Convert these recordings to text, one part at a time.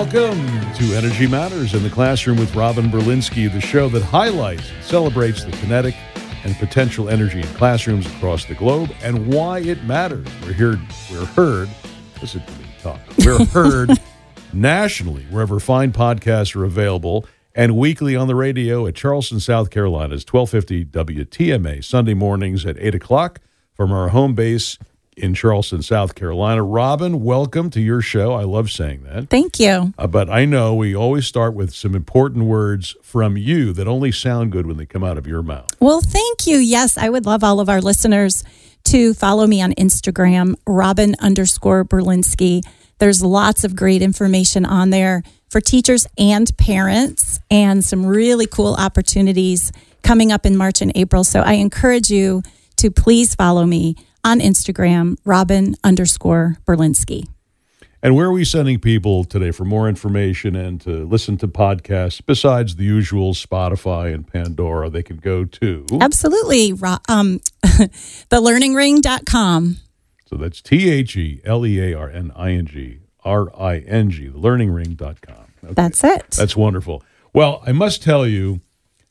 Welcome to Energy Matters in the Classroom with Robin Berlinsky, the show that highlights and celebrates the kinetic and potential energy in classrooms across the globe and why it matters. We're here, we're heard, listen to me talk, we're heard nationally wherever fine podcasts are available and weekly on the radio at Charleston, South Carolina's 1250 WTMA, Sunday mornings at 8 o'clock from our home base in Charleston, South Carolina. Robin, welcome to your show. I love saying that. Thank you. Uh, but I know we always start with some important words from you that only sound good when they come out of your mouth. Well, thank you. Yes, I would love all of our listeners to follow me on Instagram, Robin underscore Berlinsky. There's lots of great information on there for teachers and parents, and some really cool opportunities coming up in March and April. So I encourage you to please follow me on Instagram, Robin underscore Berlinsky. And where are we sending people today for more information and to listen to podcasts besides the usual Spotify and Pandora? They can go to. Absolutely. Um, thelearningring.com. So that's T H E L E A R N I N G R I N G, thelearningring.com. Okay. That's it. That's wonderful. Well, I must tell you,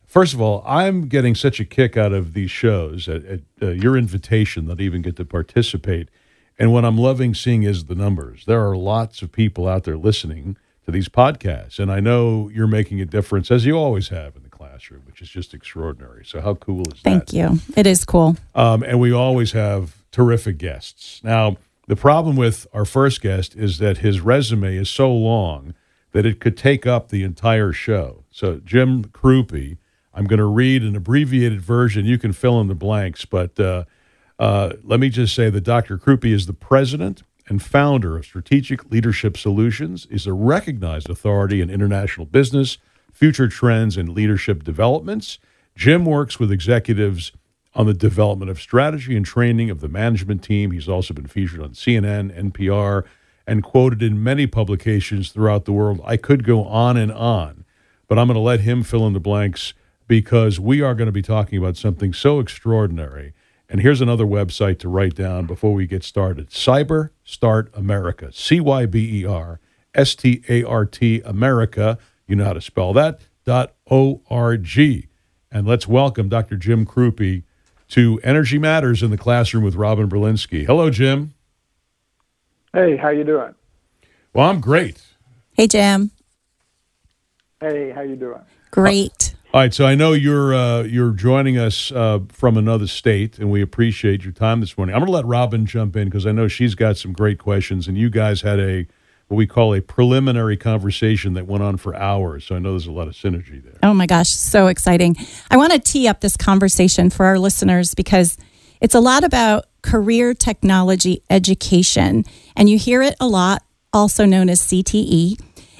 first of all, I'm getting such a kick out of these shows at, at uh, your invitation that I even get to participate. And what I'm loving seeing is the numbers. There are lots of people out there listening to these podcasts. And I know you're making a difference, as you always have in the classroom, which is just extraordinary. So, how cool is Thank that? Thank you. It is cool. Um, and we always have terrific guests. Now, the problem with our first guest is that his resume is so long that it could take up the entire show. So, Jim Crupi, I'm going to read an abbreviated version. You can fill in the blanks, but uh, uh, let me just say that Dr. Crupi is the president and founder of Strategic Leadership Solutions, is a recognized authority in international business, future trends, and leadership developments. Jim works with executives on the development of strategy and training of the management team. He's also been featured on CNN, NPR, and quoted in many publications throughout the world. I could go on and on, but I'm going to let him fill in the blanks because we are going to be talking about something so extraordinary. And here's another website to write down before we get started Cyber Start America, C Y B E R S T A R T America. You know how to spell that, dot O R G. And let's welcome Dr. Jim Crupi to Energy Matters in the Classroom with Robin Berlinsky. Hello, Jim. Hey, how you doing? Well, I'm great. Hey, Jim. Hey, how you doing? Great. All right, so I know you're uh, you're joining us uh, from another state, and we appreciate your time this morning. I'm going to let Robin jump in because I know she's got some great questions, and you guys had a what we call a preliminary conversation that went on for hours. So I know there's a lot of synergy there. Oh my gosh, so exciting! I want to tee up this conversation for our listeners because it's a lot about career technology education, and you hear it a lot, also known as CTE.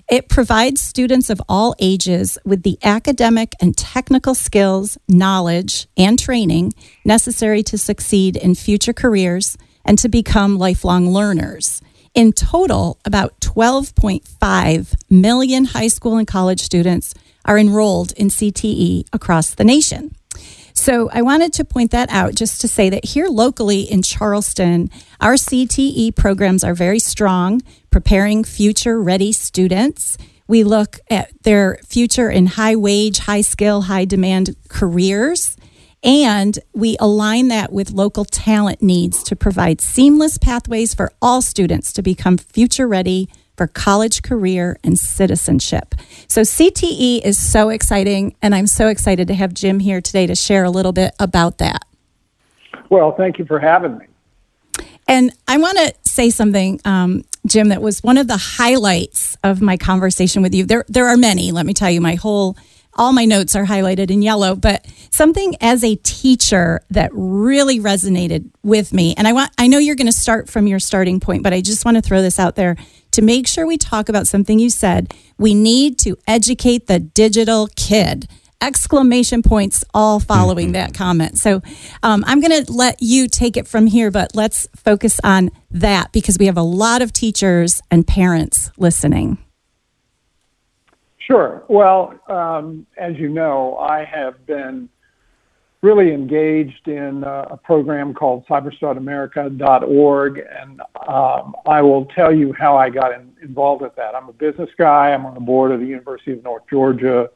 It provides students of all ages with the academic and technical skills, knowledge, and training necessary to succeed in future careers and to become lifelong learners. In total, about 12.5 million high school and college students are enrolled in CTE across the nation. So I wanted to point that out just to say that here locally in Charleston, our CTE programs are very strong, preparing future ready students. We look at their future in high wage, high skill, high demand careers. And we align that with local talent needs to provide seamless pathways for all students to become future ready for college, career, and citizenship. So, CTE is so exciting, and I'm so excited to have Jim here today to share a little bit about that. Well, thank you for having me. And I want to say something, um, Jim, that was one of the highlights of my conversation with you. There, there are many. Let me tell you, my whole all my notes are highlighted in yellow, but something as a teacher that really resonated with me. And I want I know you're going to start from your starting point, but I just want to throw this out there to make sure we talk about something you said. We need to educate the digital kid exclamation points all following that comment. So um, I'm going to let you take it from here, but let's focus on that because we have a lot of teachers and parents listening. Sure. Well, um, as you know, I have been really engaged in uh, a program called cyberstartamerica.org. And um, I will tell you how I got in, involved with that. I'm a business guy. I'm on the board of the University of North Georgia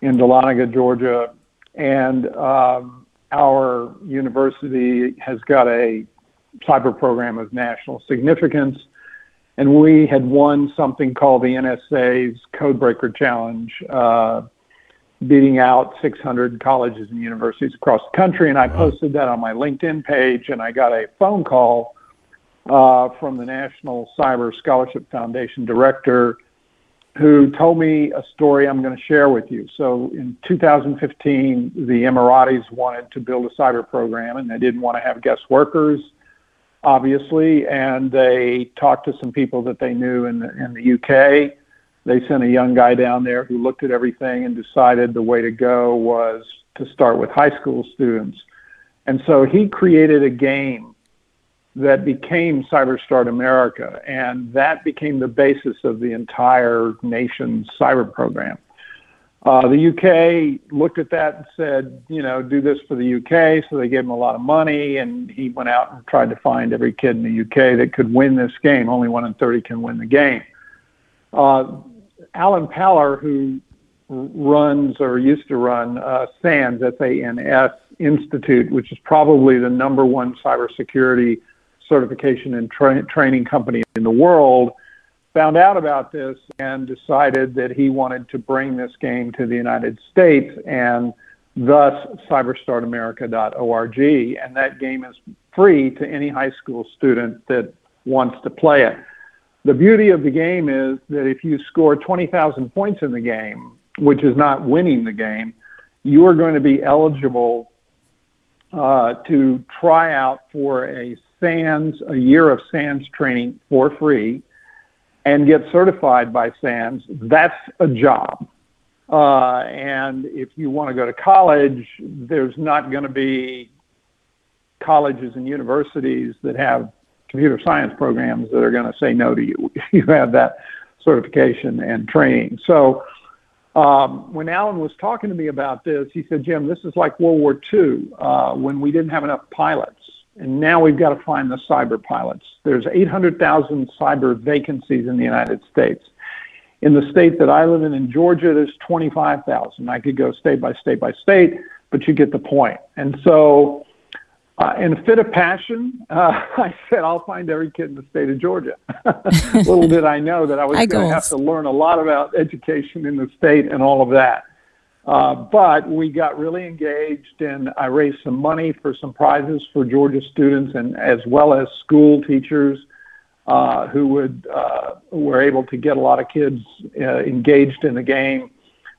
in Dahlonega, Georgia. And um, our university has got a cyber program of national significance. And we had won something called the NSA's Codebreaker Challenge. Uh, beating out 600 colleges and universities across the country. And I posted that on my LinkedIn page, and I got a phone call uh, from the National Cyber Scholarship Foundation director who told me a story I'm going to share with you. So in 2015, the Emiratis wanted to build a cyber program, and they didn't want to have guest workers, obviously, and they talked to some people that they knew in the, in the UK they sent a young guy down there who looked at everything and decided the way to go was to start with high school students. And so he created a game that became CyberStart America, and that became the basis of the entire nation's cyber program. Uh, the UK looked at that and said, you know, do this for the UK. So they gave him a lot of money, and he went out and tried to find every kid in the UK that could win this game. Only one in 30 can win the game. Uh, Alan Paller, who runs or used to run uh, SANS, S-A-N-S Institute, which is probably the number one cybersecurity certification and tra- training company in the world, found out about this and decided that he wanted to bring this game to the United States and thus cyberstartamerica.org. And that game is free to any high school student that wants to play it the beauty of the game is that if you score 20,000 points in the game, which is not winning the game, you are going to be eligible uh, to try out for a SANS, a year of SANS training for free and get certified by SANS. That's a job. Uh, and if you want to go to college, there's not going to be colleges and universities that have computer science programs that are going to say no to you. you have that certification and training. So um, when Alan was talking to me about this, he said, Jim, this is like World War II uh, when we didn't have enough pilots. And now we've got to find the cyber pilots. There's 800,000 cyber vacancies in the United States. In the state that I live in, in Georgia, there's 25,000. I could go state by state by state, but you get the point. And so uh, in a fit of passion, uh, I said, I'll find every kid in the state of Georgia. Little did I know that I was going to have to learn a lot about education in the state and all of that. Uh, but we got really engaged, and I raised some money for some prizes for Georgia students, and as well as school teachers uh, who would uh, were able to get a lot of kids uh, engaged in the game.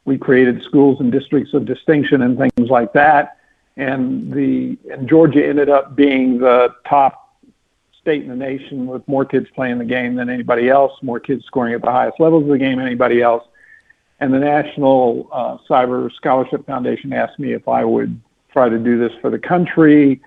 We created schools and districts of distinction and things like that and the and Georgia ended up being the top state in the nation with more kids playing the game than anybody else, more kids scoring at the highest levels of the game than anybody else. And the National uh, Cyber Scholarship Foundation asked me if I would try to do this for the country.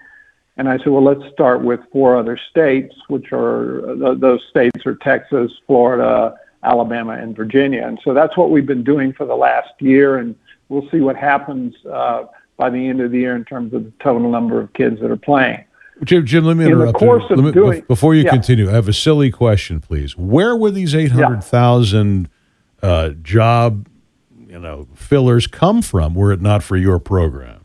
And I said, well, let's start with four other states, which are those states are Texas, Florida, Alabama, and Virginia. And so that's what we've been doing for the last year, and we'll see what happens. Uh, by the end of the year in terms of the total number of kids that are playing. Jim, Jim, let me in interrupt. The course you. of doing, before you yeah. continue, I have a silly question, please. Where were these eight hundred thousand yeah. Uh, job, you know, fillers come from? Were it not for your program?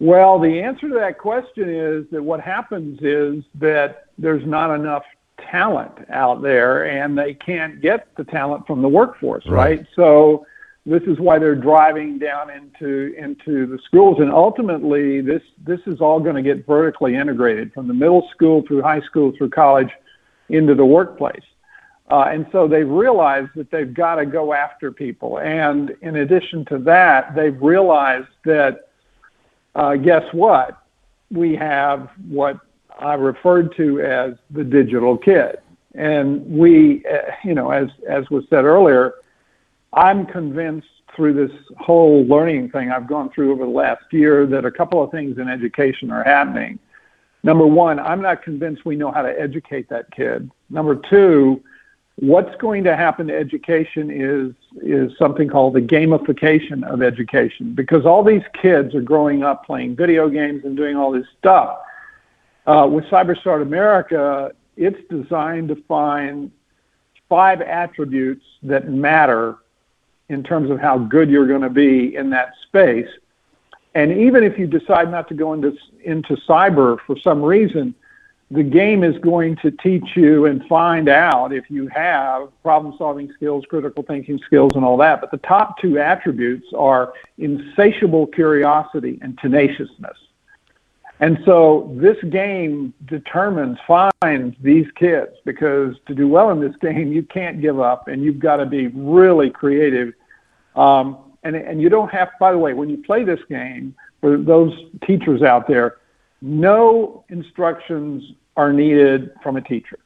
Well, the answer to that question is that what happens is that there's not enough talent out there, and they can't get the talent from the workforce, right? right? So this is why they're driving down into into the schools and ultimately this this is all going to get vertically integrated from the middle school through high school through college into the workplace uh, and so they've realized that they've got to go after people and in addition to that they've realized that uh, guess what we have what i referred to as the digital kid and we uh, you know as as was said earlier I'm convinced through this whole learning thing I've gone through over the last year that a couple of things in education are happening. Number one, I'm not convinced we know how to educate that kid. Number two, what's going to happen to education is is something called the gamification of education because all these kids are growing up playing video games and doing all this stuff. Uh, with CyberStart America, it's designed to find five attributes that matter in terms of how good you're going to be in that space. And even if you decide not to go into into cyber for some reason, the game is going to teach you and find out if you have problem solving skills, critical thinking skills, and all that. But the top two attributes are insatiable curiosity and tenaciousness. And so this game determines, finds these kids because to do well in this game, you can't give up and you've got to be really creative. Um, and, and you don't have, by the way, when you play this game, for those teachers out there, no instructions are needed from a teacher.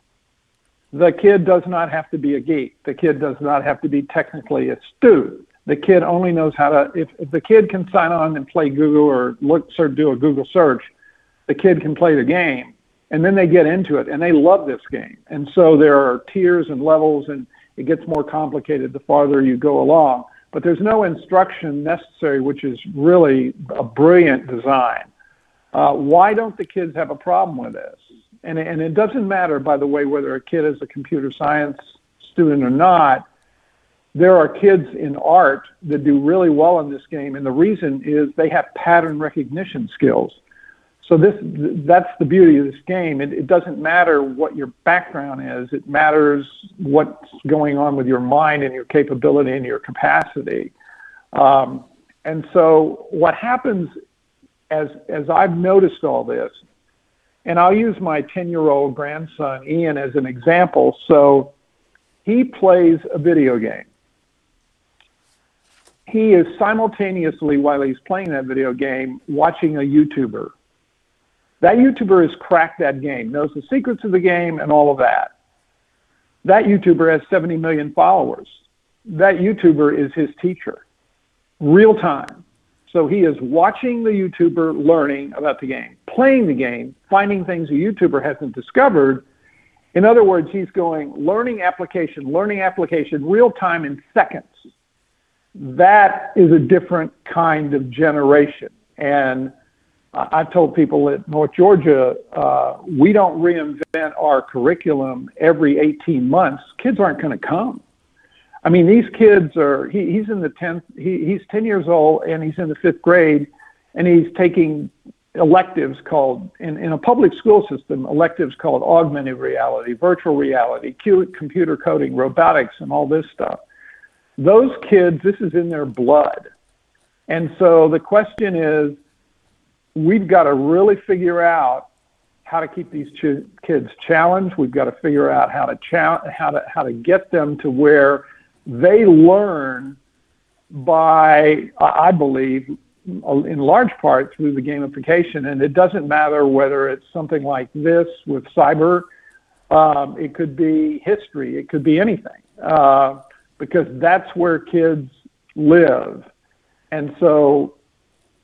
The kid does not have to be a geek. The kid does not have to be technically astute. The kid only knows how to, if, if the kid can sign on and play Google or look, or do a Google search, the kid can play the game. And then they get into it and they love this game. And so there are tiers and levels and it gets more complicated the farther you go along. But there's no instruction necessary, which is really a brilliant design. Uh, why don't the kids have a problem with this? And, and it doesn't matter, by the way, whether a kid is a computer science student or not. There are kids in art that do really well in this game, and the reason is they have pattern recognition skills. So this that's the beauty of this game. It, it doesn't matter what your background is. It matters what's going on with your mind and your capability and your capacity. Um, and so what happens as as I've noticed all this, and I'll use my 10 year old grandson Ian as an example. So he plays a video game. He is simultaneously, while he's playing that video game, watching a YouTuber that YouTuber has cracked that game, knows the secrets of the game and all of that. That YouTuber has 70 million followers. That YouTuber is his teacher, real time. So he is watching the YouTuber, learning about the game, playing the game, finding things a YouTuber hasn't discovered. In other words, he's going learning application, learning application, real time in seconds. That is a different kind of generation. And I've told people at North Georgia, uh, we don't reinvent our curriculum every 18 months. Kids aren't going to come. I mean, these kids are, he, he's in the 10th, he, he's 10 years old and he's in the fifth grade and he's taking electives called, in, in a public school system, electives called augmented reality, virtual reality, computer coding, robotics, and all this stuff. Those kids, this is in their blood. And so the question is, we've got to really figure out how to keep these ch- kids challenged. We've got to figure out how to cha- how to how to get them to where they learn by, I believe, in large part through the gamification. And it doesn't matter whether it's something like this with cyber. Um, it could be history. It could be anything, uh, because that's where kids live. And so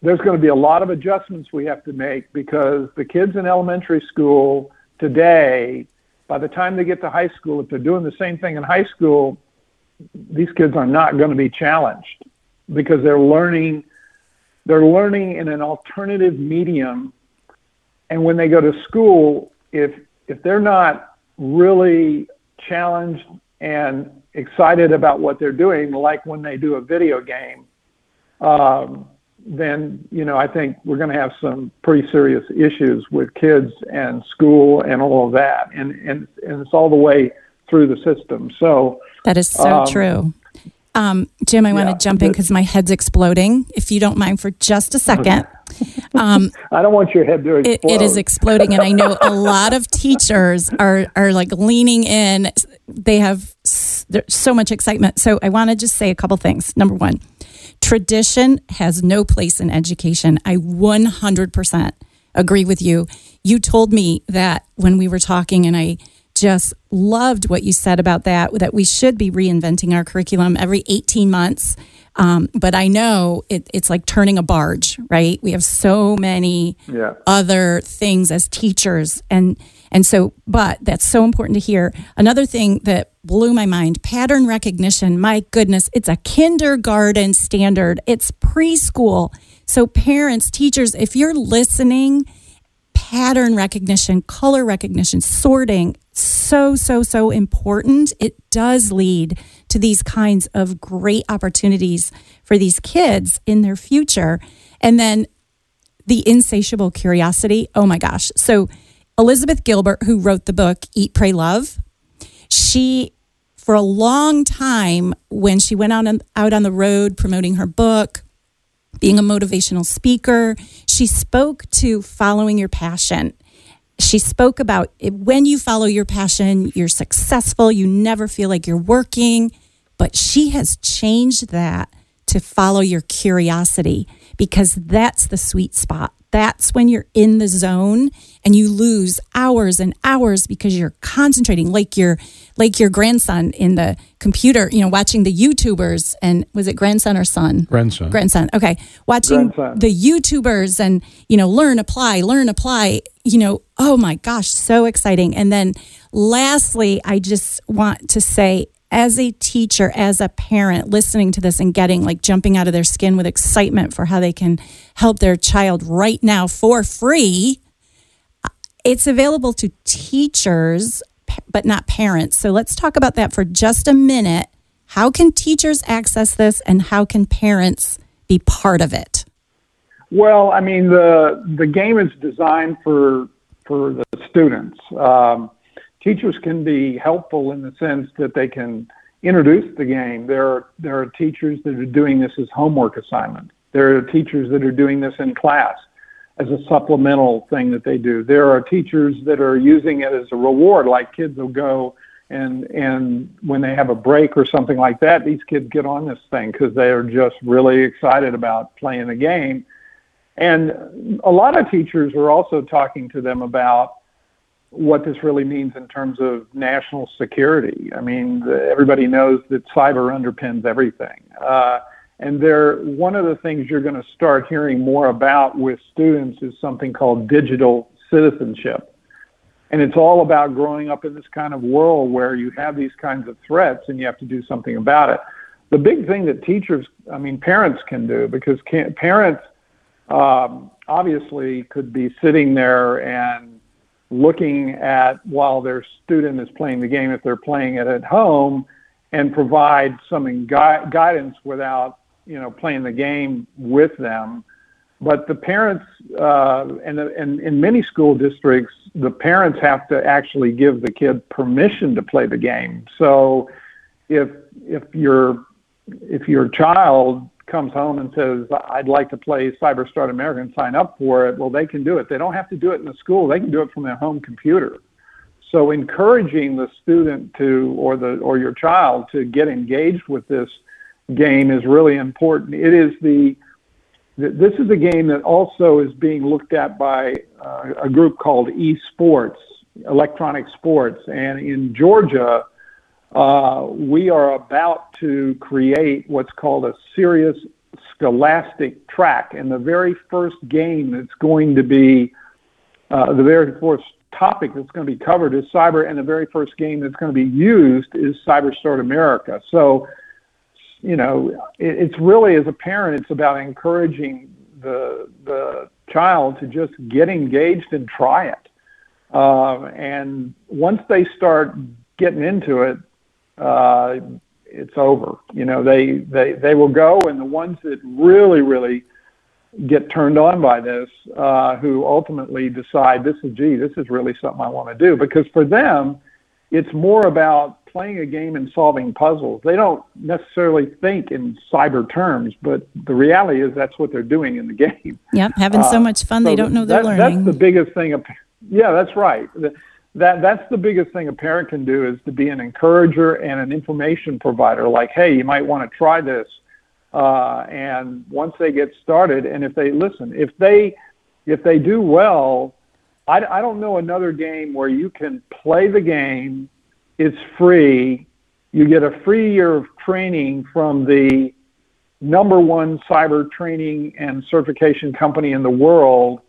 there's going to be a lot of adjustments we have to make because the kids in elementary school today, by the time they get to high school, if they're doing the same thing in high school, these kids are not going to be challenged because they're learning they're learning in an alternative medium. And when they go to school if if they're not really challenged and excited about what they're doing like when they do a video game um, then you know I think we're going to have some pretty serious issues with kids and school and all of that, and and and it's all the way through the system. So that is so um, true. Um, Jim, I want to jump in because my head's exploding. If you don't mind for just a second. Um, I don't want your head to explode. It, it is exploding, and I know a lot of teachers are are like leaning in. They have so much excitement. So I want to just say a couple things. Number one, Tradition has no place in education. I 100% agree with you. You told me that when we were talking, and I just loved what you said about that, that we should be reinventing our curriculum every 18 months. Um, but I know it, it's like turning a barge, right? We have so many yeah. other things as teachers. And, and so, but that's so important to hear. Another thing that blew my mind. Pattern recognition, my goodness, it's a kindergarten standard, it's preschool. So, parents, teachers, if you're listening, pattern recognition, color recognition, sorting, so, so, so important. It does lead to these kinds of great opportunities for these kids in their future. And then the insatiable curiosity. Oh my gosh. So, Elizabeth Gilbert, who wrote the book Eat, Pray, Love, she, for a long time, when she went out on, out on the road promoting her book, being a motivational speaker, she spoke to following your passion. She spoke about it, when you follow your passion, you're successful, you never feel like you're working. But she has changed that to follow your curiosity because that's the sweet spot. That's when you're in the zone and you lose hours and hours because you're concentrating like your like your grandson in the computer, you know, watching the YouTubers and was it grandson or son? Grandson. Grandson. Okay. Watching Grandson. the YouTubers and, you know, learn, apply, learn, apply, you know, oh my gosh, so exciting. And then lastly, I just want to say as a teacher, as a parent, listening to this and getting like jumping out of their skin with excitement for how they can help their child right now for free, it's available to teachers, but not parents. So let's talk about that for just a minute. How can teachers access this and how can parents be part of it? Well, I mean the the game is designed for for the students. Um, teachers can be helpful in the sense that they can introduce the game. There are there are teachers that are doing this as homework assignment. There are teachers that are doing this in class as a supplemental thing that they do. There are teachers that are using it as a reward, like kids will go and and when they have a break or something like that, these kids get on this thing because they are just really excited about playing the game. And a lot of teachers are also talking to them about what this really means in terms of national security. I mean, everybody knows that cyber underpins everything. Uh, and one of the things you're going to start hearing more about with students is something called digital citizenship. And it's all about growing up in this kind of world where you have these kinds of threats and you have to do something about it. The big thing that teachers, I mean, parents can do, because can, parents um, obviously could be sitting there and looking at while their student is playing the game, if they're playing it at home, and provide some gui- guidance without you know playing the game with them. But the parents, uh, and, and in many school districts, the parents have to actually give the kid permission to play the game. So if if your if your child comes home and says, I'd like to play CyberStart America and sign up for it, well, they can do it. They don't have to do it in the school. They can do it from their home computer. So encouraging the student to, or the, or your child to get engaged with this game is really important. It is the, this is a game that also is being looked at by uh, a group called esports, electronic sports. And in Georgia, uh, we are about to create what's called a serious scholastic track. And the very first game that's going to be, uh, the very first topic that's going to be covered is cyber, and the very first game that's going to be used is CyberStart America. So, you know, it, it's really, as a parent, it's about encouraging the, the child to just get engaged and try it. Uh, and once they start getting into it, uh, it's over. You know, they, they, they will go, and the ones that really, really get turned on by this, uh, who ultimately decide this is, gee, this is really something I want to do. Because for them, it's more about playing a game and solving puzzles. They don't necessarily think in cyber terms, but the reality is that's what they're doing in the game. Yep, having so uh, much fun, so they don't know they're that, learning. That's the biggest thing. Yeah, that's right. That that's the biggest thing a parent can do is to be an encourager and an information provider. Like, hey, you might want to try this. Uh, and once they get started, and if they listen, if they if they do well, I, I don't know another game where you can play the game. It's free. You get a free year of training from the number one cyber training and certification company in the world,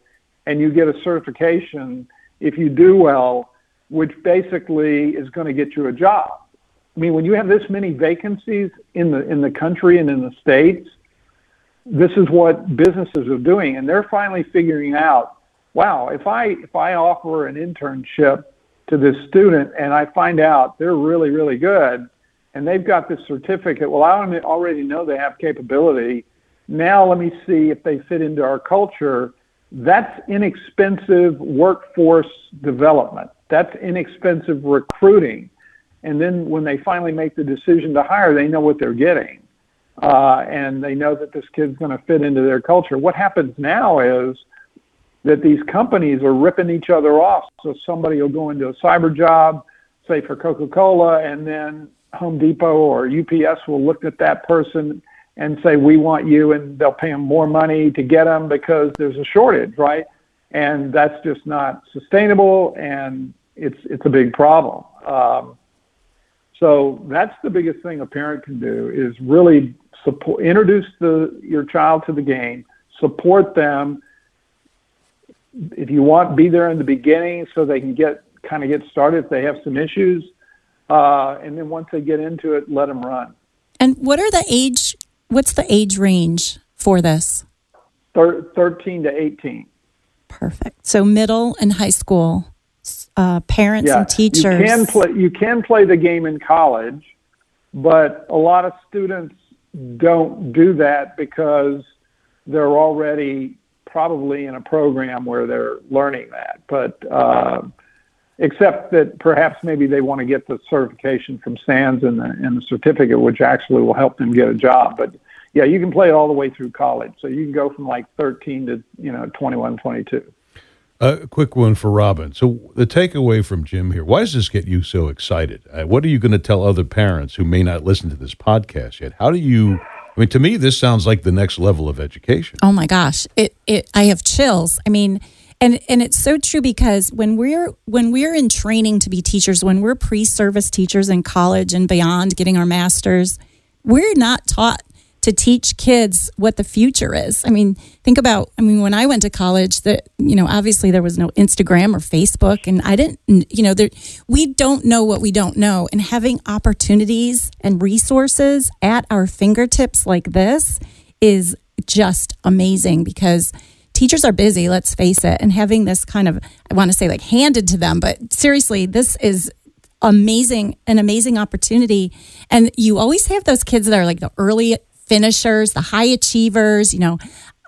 and you get a certification if you do well which basically is going to get you a job. I mean, when you have this many vacancies in the in the country and in the states, this is what businesses are doing, and they're finally figuring out, wow, if I if I offer an internship to this student and I find out they're really really good, and they've got this certificate, well, I already know they have capability. Now let me see if they fit into our culture. That's inexpensive workforce development. That's inexpensive recruiting and then when they finally make the decision to hire, they know what they're getting. Uh, and they know that this kid's going to fit into their culture. What happens now is that these companies are ripping each other off. So somebody will go into a cyber job, say for Coca Cola, and then Home Depot or UPS will look at that person and say, We want you, and they'll pay them more money to get them because there's a shortage, right? And that's just not sustainable, and it's, it's a big problem. Um, so that's the biggest thing a parent can do is really support, introduce the, your child to the game, support them. If you want, be there in the beginning so they can get kind of get started if they have some issues. Uh, and then once they get into it, let them run. And what are the age? What's the age range for this? Thir- Thirteen to eighteen. Perfect. So middle and high school uh, parents yeah, and teachers. You can play. You can play the game in college, but a lot of students don't do that because they're already probably in a program where they're learning that. But uh, except that perhaps maybe they want to get the certification from SANS and the, and the certificate, which actually will help them get a job. But yeah, you can play it all the way through college. So you can go from like 13 to you know 21, 22. A quick one for Robin. So, the takeaway from Jim here why does this get you so excited? Uh, what are you going to tell other parents who may not listen to this podcast yet? How do you? I mean, to me, this sounds like the next level of education. Oh my gosh, it it I have chills. I mean, and and it's so true because when we're when we're in training to be teachers, when we're pre-service teachers in college and beyond, getting our masters, we're not taught to teach kids what the future is. I mean, think about, I mean, when I went to college, that, you know, obviously there was no Instagram or Facebook, and I didn't, you know, there, we don't know what we don't know. And having opportunities and resources at our fingertips like this is just amazing because teachers are busy, let's face it. And having this kind of, I want to say like handed to them, but seriously, this is amazing, an amazing opportunity. And you always have those kids that are like the early finishers, the high achievers, you know,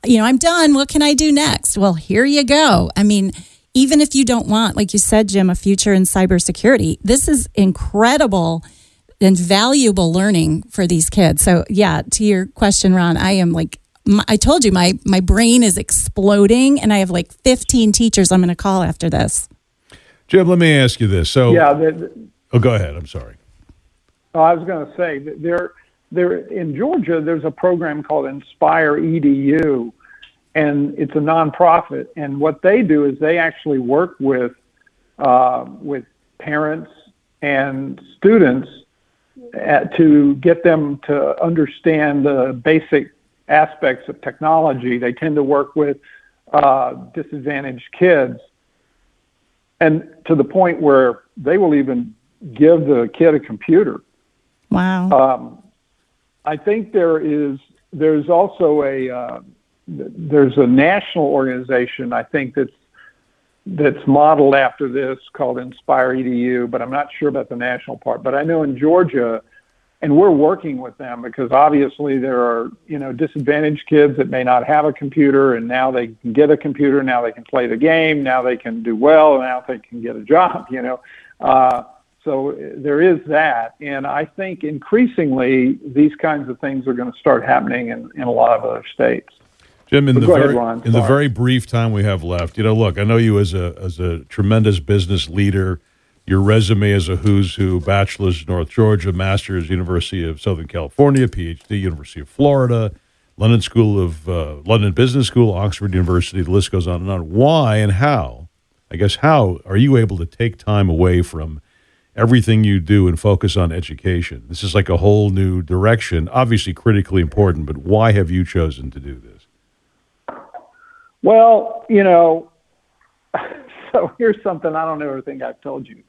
you know, I'm done. What can I do next? Well, here you go. I mean, even if you don't want, like you said, Jim, a future in cybersecurity, this is incredible and valuable learning for these kids. So, yeah, to your question, Ron, I am like, I told you my my brain is exploding, and I have like 15 teachers I'm going to call after this. Jim, let me ask you this. So, yeah, the, the, oh, go ahead. I'm sorry. Oh, I was going to say there there in Georgia, there's a program called Inspire EDU, and it's a nonprofit. And what they do is they actually work with uh, with parents and students at, to get them to understand the basic aspects of technology. They tend to work with uh, disadvantaged kids, and to the point where they will even give the kid a computer. Wow. Um, I think there is there's also a uh, there's a national organization I think that's that's modeled after this called Inspire EDU, but I'm not sure about the national part. But I know in Georgia, and we're working with them because obviously there are you know disadvantaged kids that may not have a computer, and now they can get a computer, now they can play the game, now they can do well, now they can get a job. You know. Uh, so there is that. And I think increasingly these kinds of things are going to start happening in, in a lot of other states. Jim, in, the very, ahead, in the very brief time we have left, you know, look, I know you as a as a tremendous business leader. Your resume is a who's who: bachelor's North Georgia, master's University of Southern California, PhD University of Florida, London School of uh, London Business School, Oxford University. The list goes on and on. Why and how? I guess how are you able to take time away from everything you do and focus on education. This is like a whole new direction, obviously critically important, but why have you chosen to do this? Well, you know, so here's something I don't ever think I've told you.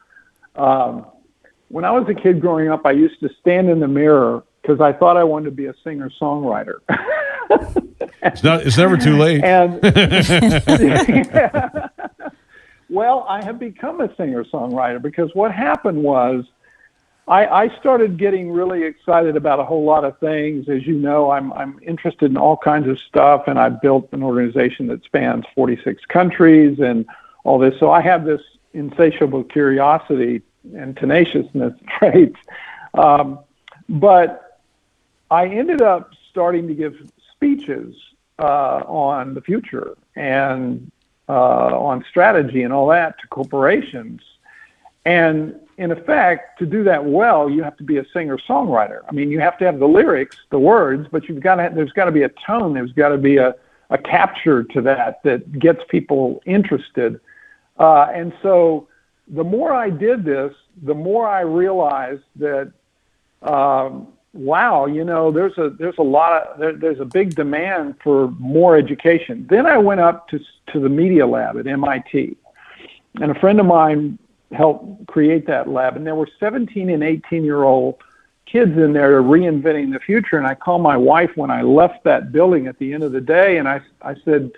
Um, when I was a kid growing up, I used to stand in the mirror because I thought I wanted to be a singer songwriter. it's not. It's never too late. And well, I have become a singer songwriter because what happened was. I, I started getting really excited about a whole lot of things. As you know, I'm I'm interested in all kinds of stuff, and I built an organization that spans 46 countries and all this. So I have this insatiable curiosity and tenaciousness traits. Um, but I ended up starting to give speeches uh, on the future and uh, on strategy and all that to corporations. And in effect, to do that well, you have to be a singer-songwriter. I mean, you have to have the lyrics, the words, but you've got to. There's got to be a tone. There's got to be a, a capture to that that gets people interested. Uh, and so, the more I did this, the more I realized that, um, wow, you know, there's a there's a lot of there, there's a big demand for more education. Then I went up to to the media lab at MIT, and a friend of mine helped create that lab, and there were 17 and 18 year old kids in there reinventing the future. And I called my wife when I left that building at the end of the day, and I I said.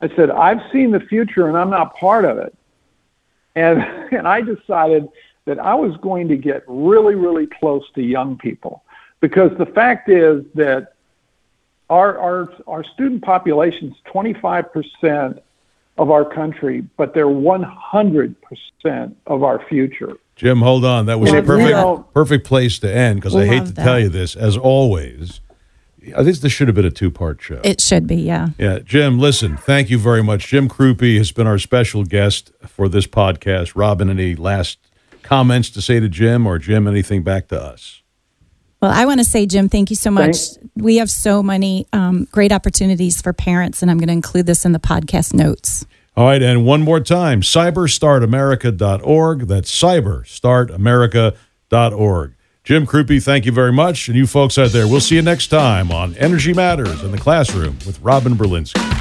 I said, I've seen the future and I'm not part of it. And, and I decided that I was going to get really, really close to young people because the fact is that our, our, our student population is 25% of our country, but they're 100% of our future. Jim, hold on. That was a perfect, perfect place to end because I hate to that. tell you this, as always. I think this should have been a two part show. It should be, yeah. Yeah. Jim, listen, thank you very much. Jim Crupi has been our special guest for this podcast. Robin, any last comments to say to Jim or Jim, anything back to us? Well, I want to say, Jim, thank you so much. Thanks. We have so many um, great opportunities for parents, and I'm going to include this in the podcast notes. All right, and one more time cyberstartamerica.org. That's cyberstartamerica.org. Jim Crupi, thank you very much. And you folks out there, we'll see you next time on Energy Matters in the Classroom with Robin Berlinsky.